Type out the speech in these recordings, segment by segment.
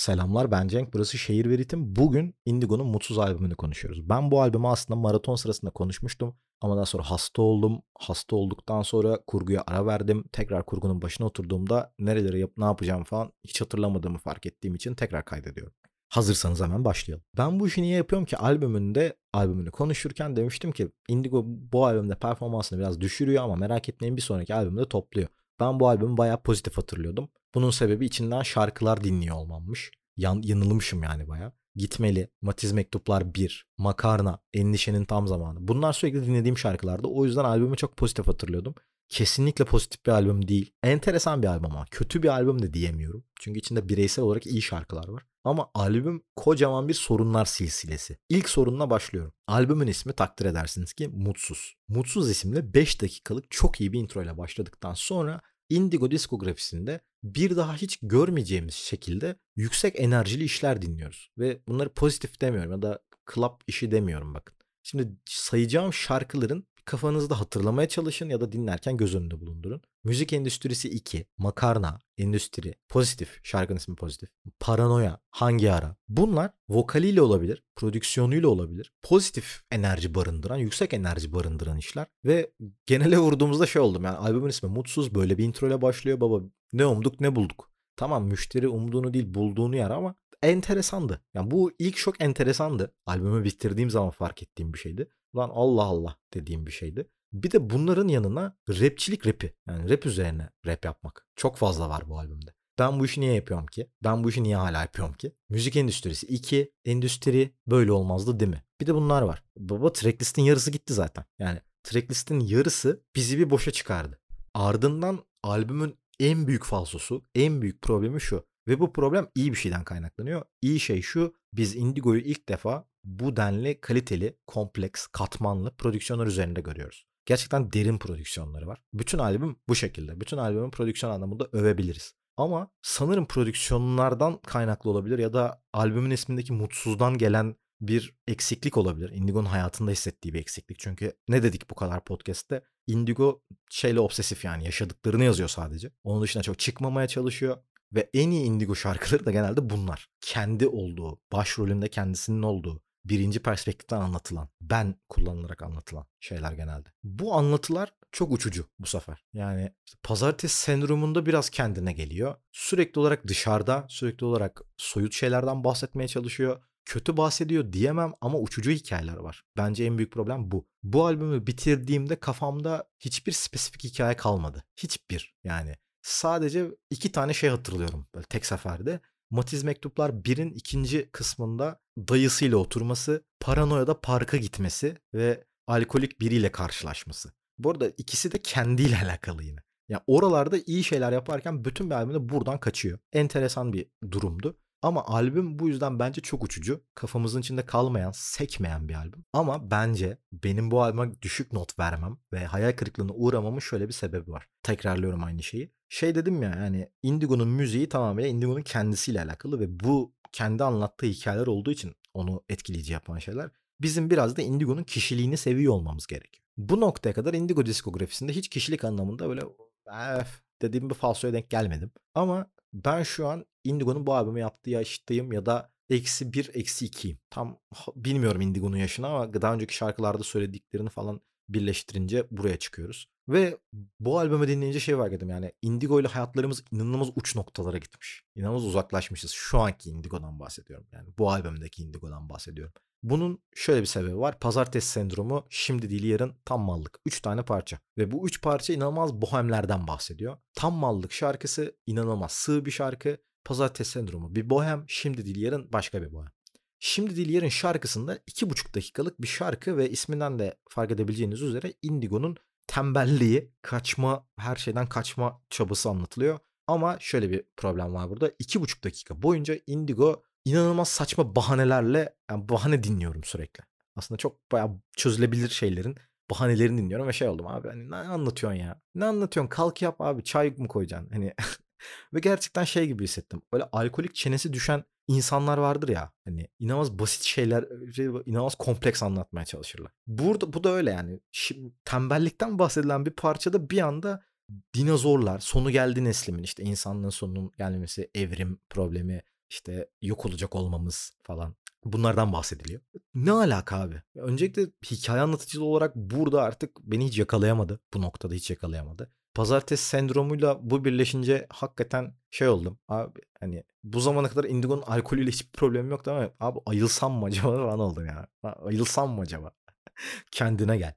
Selamlar ben Cenk. Burası Şehir ve Ritim. Bugün Indigo'nun Mutsuz albümünü konuşuyoruz. Ben bu albümü aslında maraton sırasında konuşmuştum. Ama daha sonra hasta oldum. Hasta olduktan sonra kurguya ara verdim. Tekrar kurgunun başına oturduğumda nereleri yap ne yapacağım falan hiç hatırlamadığımı fark ettiğim için tekrar kaydediyorum. Hazırsanız hemen başlayalım. Ben bu işi niye yapıyorum ki albümünde albümünü konuşurken demiştim ki Indigo bu albümde performansını biraz düşürüyor ama merak etmeyin bir sonraki albümde topluyor. Ben bu albümü bayağı pozitif hatırlıyordum. Bunun sebebi içinden şarkılar dinliyor olmammış. Yan, yanılmışım yani bayağı. Gitmeli, Matiz Mektuplar 1, Makarna, Endişenin Tam Zamanı. Bunlar sürekli dinlediğim şarkılardı. O yüzden albümü çok pozitif hatırlıyordum. Kesinlikle pozitif bir albüm değil. Enteresan bir albüm ama kötü bir albüm de diyemiyorum. Çünkü içinde bireysel olarak iyi şarkılar var. Ama albüm kocaman bir sorunlar silsilesi. İlk sorunla başlıyorum. Albümün ismi takdir edersiniz ki Mutsuz. Mutsuz isimli 5 dakikalık çok iyi bir intro ile başladıktan sonra Indigo diskografisinde bir daha hiç görmeyeceğimiz şekilde yüksek enerjili işler dinliyoruz. Ve bunları pozitif demiyorum ya da club işi demiyorum bakın. Şimdi sayacağım şarkıların kafanızda hatırlamaya çalışın ya da dinlerken göz önünde bulundurun. Müzik Endüstrisi 2, Makarna, Endüstri, Pozitif, şarkının ismi Pozitif, Paranoya, Hangi Ara. Bunlar vokaliyle olabilir, prodüksiyonuyla olabilir. Pozitif enerji barındıran, yüksek enerji barındıran işler. Ve genele vurduğumuzda şey oldum yani albümün ismi Mutsuz böyle bir intro ile başlıyor baba. Ne umduk ne bulduk. Tamam müşteri umduğunu değil bulduğunu yer ama enteresandı. Yani bu ilk şok enteresandı. Albümü bitirdiğim zaman fark ettiğim bir şeydi. Lan Allah Allah dediğim bir şeydi. Bir de bunların yanına rapçilik rapi. Yani rap üzerine rap yapmak. Çok fazla var bu albümde. Ben bu işi niye yapıyorum ki? Ben bu işi niye hala yapıyorum ki? Müzik endüstrisi 2, endüstri böyle olmazdı değil mi? Bir de bunlar var. Baba tracklistin yarısı gitti zaten. Yani tracklistin yarısı bizi bir boşa çıkardı. Ardından albümün en büyük falsosu, en büyük problemi şu. Ve bu problem iyi bir şeyden kaynaklanıyor. İyi şey şu, biz Indigo'yu ilk defa bu denli kaliteli, kompleks, katmanlı prodüksiyonlar üzerinde görüyoruz. Gerçekten derin prodüksiyonları var. Bütün albüm bu şekilde. Bütün albümün prodüksiyon anlamında övebiliriz. Ama sanırım prodüksiyonlardan kaynaklı olabilir ya da albümün ismindeki mutsuzdan gelen bir eksiklik olabilir. Indigo'nun hayatında hissettiği bir eksiklik. Çünkü ne dedik bu kadar podcast'te? Indigo şeyle obsesif yani yaşadıklarını yazıyor sadece. Onun dışında çok çıkmamaya çalışıyor. Ve en iyi Indigo şarkıları da genelde bunlar. Kendi olduğu, başrolünde kendisinin olduğu, birinci perspektiften anlatılan, ben kullanılarak anlatılan şeyler genelde. Bu anlatılar çok uçucu bu sefer. Yani pazartesi sendromunda biraz kendine geliyor. Sürekli olarak dışarıda, sürekli olarak soyut şeylerden bahsetmeye çalışıyor. Kötü bahsediyor diyemem ama uçucu hikayeler var. Bence en büyük problem bu. Bu albümü bitirdiğimde kafamda hiçbir spesifik hikaye kalmadı. Hiçbir yani. Sadece iki tane şey hatırlıyorum böyle tek seferde. Matiz Mektuplar 1'in ikinci kısmında dayısıyla oturması, paranoyada parka gitmesi ve alkolik biriyle karşılaşması. Bu arada ikisi de kendiyle alakalı yine. Yani oralarda iyi şeyler yaparken bütün bir albümde buradan kaçıyor. Enteresan bir durumdu. Ama albüm bu yüzden bence çok uçucu. Kafamızın içinde kalmayan, sekmeyen bir albüm. Ama bence benim bu albüme düşük not vermem ve hayal kırıklığına uğramamın şöyle bir sebebi var. Tekrarlıyorum aynı şeyi. Şey dedim ya yani Indigo'nun müziği tamamen Indigo'nun kendisiyle alakalı ve bu kendi anlattığı hikayeler olduğu için onu etkileyici yapan şeyler. Bizim biraz da Indigo'nun kişiliğini seviyor olmamız gerekiyor. Bu noktaya kadar Indigo diskografisinde hiç kişilik anlamında böyle dediğim bir falsoya denk gelmedim. Ama ben şu an Indigo'nun bu albümü yaptığı yaştayım ya da eksi bir, eksi ikiyim. Tam bilmiyorum Indigo'nun yaşını ama daha önceki şarkılarda söylediklerini falan birleştirince buraya çıkıyoruz. Ve bu albümü dinleyince şey fark ettim yani Indigo ile hayatlarımız inanılmaz uç noktalara gitmiş. İnanılmaz uzaklaşmışız. Şu anki Indigo'dan bahsediyorum. Yani bu albümdeki Indigo'dan bahsediyorum. Bunun şöyle bir sebebi var. Pazartesi sendromu şimdi değil yarın tam mallık. 3 tane parça. Ve bu 3 parça inanılmaz bohemlerden bahsediyor. Tam mallık şarkısı inanılmaz sığ bir şarkı. Pazartesi sendromu bir bohem. Şimdi değil yarın başka bir bohem. Şimdi değil yarın şarkısında 2,5 dakikalık bir şarkı ve isminden de fark edebileceğiniz üzere Indigo'nun tembelliği, kaçma, her şeyden kaçma çabası anlatılıyor. Ama şöyle bir problem var burada. 2,5 dakika boyunca Indigo inanılmaz saçma bahanelerle yani bahane dinliyorum sürekli. Aslında çok bayağı çözülebilir şeylerin bahanelerini dinliyorum ve şey oldum abi hani ne anlatıyorsun ya? Ne anlatıyorsun? Kalk yap abi çay mı koyacaksın? Hani ve gerçekten şey gibi hissettim. Böyle alkolik çenesi düşen insanlar vardır ya. Hani inanılmaz basit şeyler, şey, inanılmaz kompleks anlatmaya çalışırlar. Burada bu da öyle yani. Şimdi tembellikten bahsedilen bir parçada bir anda dinozorlar, sonu geldi neslimin işte insanlığın sonunun gelmesi, evrim problemi, işte yok olacak olmamız falan. Bunlardan bahsediliyor. Ne alaka abi? Öncelikle hikaye anlatıcılığı olarak burada artık beni hiç yakalayamadı. Bu noktada hiç yakalayamadı. Pazartesi sendromuyla bu birleşince hakikaten şey oldum. Abi hani bu zamana kadar Indigo'nun alkolüyle hiçbir problemim yoktu ama abi ayılsam mı acaba falan oldum ya. Ayılsam mı acaba? Kendine gel.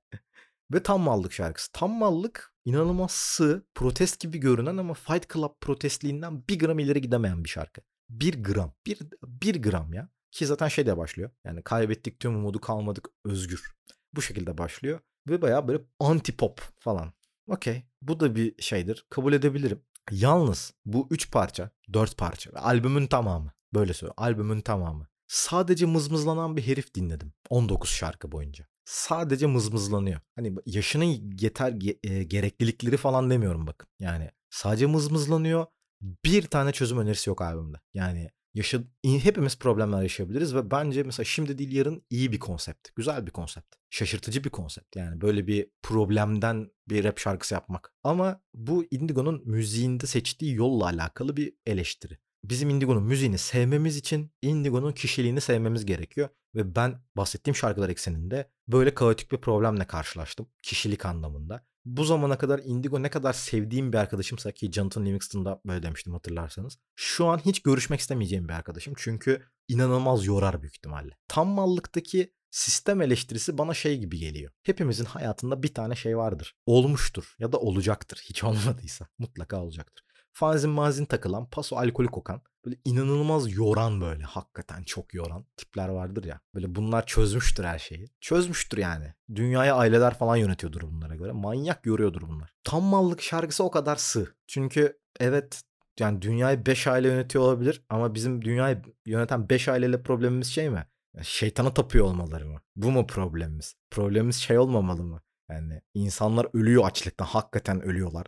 Ve tam mallık şarkısı. Tam mallık inanılmaz sığ, protest gibi görünen ama Fight Club protestliğinden bir gram ileri gidemeyen bir şarkı. Bir gram. Bir, bir gram ya. Ki zaten şey de başlıyor. Yani kaybettik tüm umudu kalmadık özgür. Bu şekilde başlıyor. Ve baya böyle anti pop falan. Okey. Bu da bir şeydir. Kabul edebilirim. Yalnız bu üç parça, dört parça ve albümün tamamı. Böyle söylüyorum. Albümün tamamı. Sadece mızmızlanan bir herif dinledim. 19 şarkı boyunca. Sadece mızmızlanıyor. Hani yaşının yeter e, gereklilikleri falan demiyorum bakın. Yani sadece mızmızlanıyor. Bir tane çözüm önerisi yok albümde. Yani yaşa, hepimiz problemler yaşayabiliriz ve bence mesela şimdi değil yarın iyi bir konsept. Güzel bir konsept. Şaşırtıcı bir konsept. Yani böyle bir problemden bir rap şarkısı yapmak. Ama bu Indigo'nun müziğinde seçtiği yolla alakalı bir eleştiri. Bizim Indigo'nun müziğini sevmemiz için Indigo'nun kişiliğini sevmemiz gerekiyor. Ve ben bahsettiğim şarkılar ekseninde böyle kaotik bir problemle karşılaştım. Kişilik anlamında bu zamana kadar Indigo ne kadar sevdiğim bir arkadaşımsa ki Jonathan Livingston'da böyle demiştim hatırlarsanız. Şu an hiç görüşmek istemeyeceğim bir arkadaşım. Çünkü inanılmaz yorar büyük ihtimalle. Tam mallıktaki sistem eleştirisi bana şey gibi geliyor. Hepimizin hayatında bir tane şey vardır. Olmuştur ya da olacaktır. Hiç olmadıysa mutlaka olacaktır fanzin mazin takılan, paso alkolü kokan, böyle inanılmaz yoran böyle hakikaten çok yoran tipler vardır ya. Böyle bunlar çözmüştür her şeyi. Çözmüştür yani. Dünyayı aileler falan yönetiyordur bunlara göre. Manyak yoruyordur bunlar. Tam mallık şarkısı o kadar sığ. Çünkü evet yani dünyayı 5 aile yönetiyor olabilir ama bizim dünyayı yöneten 5 aileyle problemimiz şey mi? Şeytana tapıyor olmaları mı? Bu mu problemimiz? Problemimiz şey olmamalı mı? Yani insanlar ölüyor açlıktan. Hakikaten ölüyorlar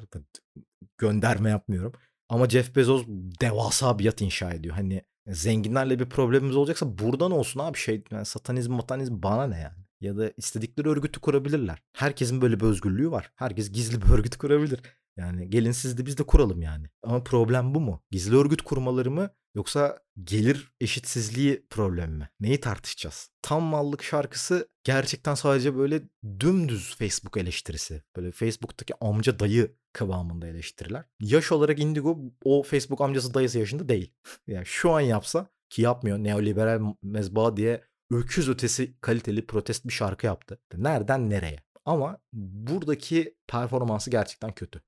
gönderme yapmıyorum. Ama Jeff Bezos devasa bir yat inşa ediyor. Hani zenginlerle bir problemimiz olacaksa buradan olsun abi şey yani satanizm matanizm bana ne yani. Ya da istedikleri örgütü kurabilirler. Herkesin böyle bir özgürlüğü var. Herkes gizli bir örgüt kurabilir. Yani gelin siz biz de kuralım yani. Ama problem bu mu? Gizli örgüt kurmaları mı yoksa gelir eşitsizliği problemi mi? Neyi tartışacağız? Tam mallık şarkısı gerçekten sadece böyle dümdüz Facebook eleştirisi. Böyle Facebook'taki amca dayı kıvamında eleştiriler. Yaş olarak Indigo o Facebook amcası dayısı yaşında değil. yani şu an yapsa ki yapmıyor neoliberal mezba diye öküz ötesi kaliteli protest bir şarkı yaptı. Nereden nereye? Ama buradaki performansı gerçekten kötü.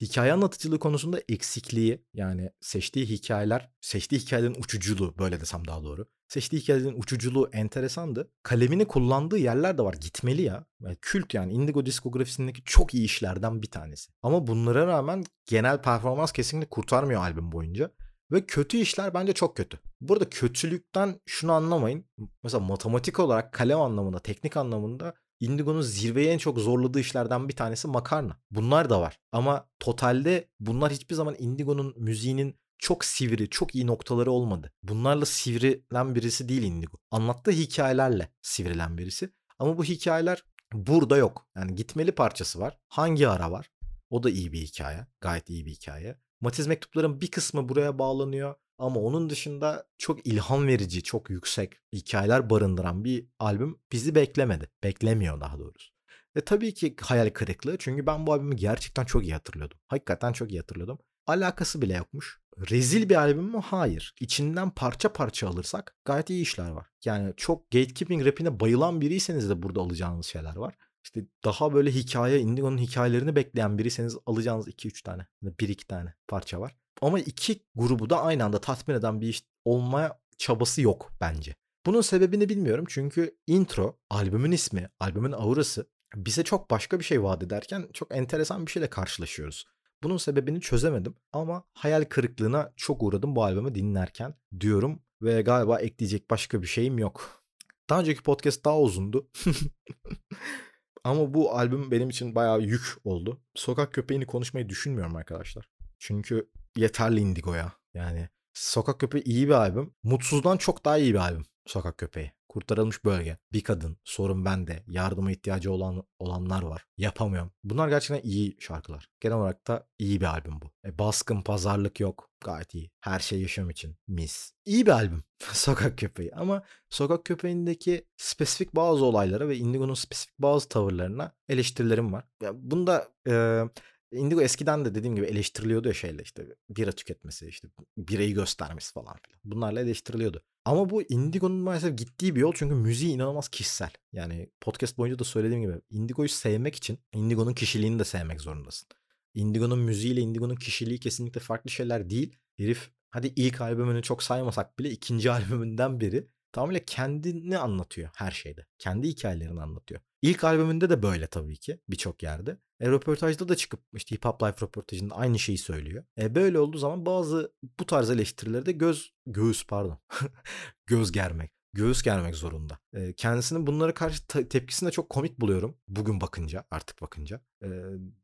Hikaye anlatıcılığı konusunda eksikliği yani seçtiği hikayeler, seçtiği hikayelerin uçuculuğu böyle desem daha doğru. Seçtiği hikayelerin uçuculuğu enteresandı. Kalemini kullandığı yerler de var. Gitmeli ya. Yani kült yani Indigo diskografisindeki çok iyi işlerden bir tanesi. Ama bunlara rağmen genel performans kesinlikle kurtarmıyor albüm boyunca. Ve kötü işler bence çok kötü. Burada kötülükten şunu anlamayın. Mesela matematik olarak kalem anlamında, teknik anlamında Indigo'nun zirveyi en çok zorladığı işlerden bir tanesi makarna. Bunlar da var. Ama totalde bunlar hiçbir zaman Indigo'nun müziğinin çok sivri, çok iyi noktaları olmadı. Bunlarla sivrilen birisi değil Indigo. Anlattığı hikayelerle sivrilen birisi. Ama bu hikayeler burada yok. Yani gitmeli parçası var. Hangi ara var? O da iyi bir hikaye. Gayet iyi bir hikaye. Matiz mektupların bir kısmı buraya bağlanıyor. Ama onun dışında çok ilham verici, çok yüksek hikayeler barındıran bir albüm bizi beklemedi. Beklemiyor daha doğrusu. Ve tabii ki hayal kırıklığı çünkü ben bu albümü gerçekten çok iyi hatırlıyordum. Hakikaten çok iyi hatırlıyordum. Alakası bile yokmuş. Rezil bir albüm mü? Hayır. İçinden parça parça alırsak gayet iyi işler var. Yani çok gatekeeping rapine bayılan biriyseniz de burada alacağınız şeyler var. İşte daha böyle hikaye, Indigo'nun hikayelerini bekleyen biriyseniz alacağınız 2-3 tane, 1-2 tane parça var. Ama iki grubu da aynı anda tatmin eden bir iş olmaya çabası yok bence. Bunun sebebini bilmiyorum çünkü intro, albümün ismi, albümün aurası bize çok başka bir şey vaat ederken çok enteresan bir şeyle karşılaşıyoruz. Bunun sebebini çözemedim ama hayal kırıklığına çok uğradım bu albümü dinlerken diyorum ve galiba ekleyecek başka bir şeyim yok. Daha önceki podcast daha uzundu. ama bu albüm benim için bayağı yük oldu. Sokak köpeğini konuşmayı düşünmüyorum arkadaşlar. Çünkü yeterli Indigo'ya. Yani Sokak Köpeği iyi bir albüm. Mutsuz'dan çok daha iyi bir albüm. Sokak Köpeği. Kurtarılmış bölge. Bir kadın. Sorun bende. Yardıma ihtiyacı olan olanlar var. Yapamıyorum. Bunlar gerçekten iyi şarkılar. Genel olarak da iyi bir albüm bu. E, baskın pazarlık yok. Gayet iyi. Her şey yaşam için. Mis. İyi bir albüm. Sokak Köpeği. Ama Sokak Köpeği'ndeki spesifik bazı olaylara ve Indigo'nun spesifik bazı tavırlarına eleştirilerim var. Ya bunda e, Indigo eskiden de dediğim gibi eleştiriliyordu ya şeyle işte bira tüketmesi, işte birayı göstermesi falan filan. Bunlarla eleştiriliyordu. Ama bu Indigo'nun maalesef gittiği bir yol çünkü müziği inanılmaz kişisel. Yani podcast boyunca da söylediğim gibi Indigo'yu sevmek için Indigo'nun kişiliğini de sevmek zorundasın. Indigo'nun müziğiyle Indigo'nun kişiliği kesinlikle farklı şeyler değil. Herif hadi ilk albümünü çok saymasak bile ikinci albümünden biri tamamıyla kendini anlatıyor her şeyde. Kendi hikayelerini anlatıyor. İlk albümünde de böyle tabii ki birçok yerde. E, röportajda da çıkıp işte Hip Hop Life röportajında aynı şeyi söylüyor. E, böyle olduğu zaman bazı bu tarz eleştirileri de göz, göğüs pardon, göz germek, göğüs germek zorunda. E, kendisinin bunlara karşı te- tepkisini de çok komik buluyorum. Bugün bakınca, artık bakınca. E,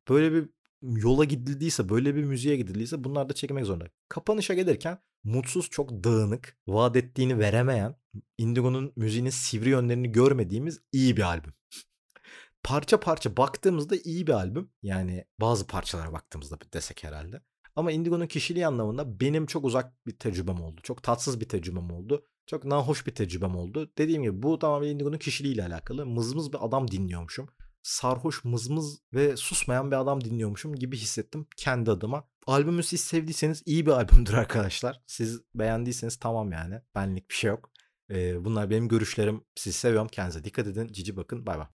böyle bir yola gidildiyse, böyle bir müziğe gidildiyse bunlar da çekmek zorunda. Kapanışa gelirken mutsuz, çok dağınık, vaat ettiğini veremeyen, Indigo'nun müziğinin sivri yönlerini görmediğimiz iyi bir albüm parça parça baktığımızda iyi bir albüm. Yani bazı parçalara baktığımızda desek herhalde. Ama Indigo'nun kişiliği anlamında benim çok uzak bir tecrübem oldu. Çok tatsız bir tecrübem oldu. Çok nahoş bir tecrübem oldu. Dediğim gibi bu tamamen Indigo'nun kişiliğiyle alakalı. Mızmız bir adam dinliyormuşum. Sarhoş, mızmız ve susmayan bir adam dinliyormuşum gibi hissettim kendi adıma. Albümü siz sevdiyseniz iyi bir albümdür arkadaşlar. Siz beğendiyseniz tamam yani. Benlik bir şey yok. Bunlar benim görüşlerim. Sizi seviyorum. Kendinize dikkat edin. Cici bakın. Bay bay.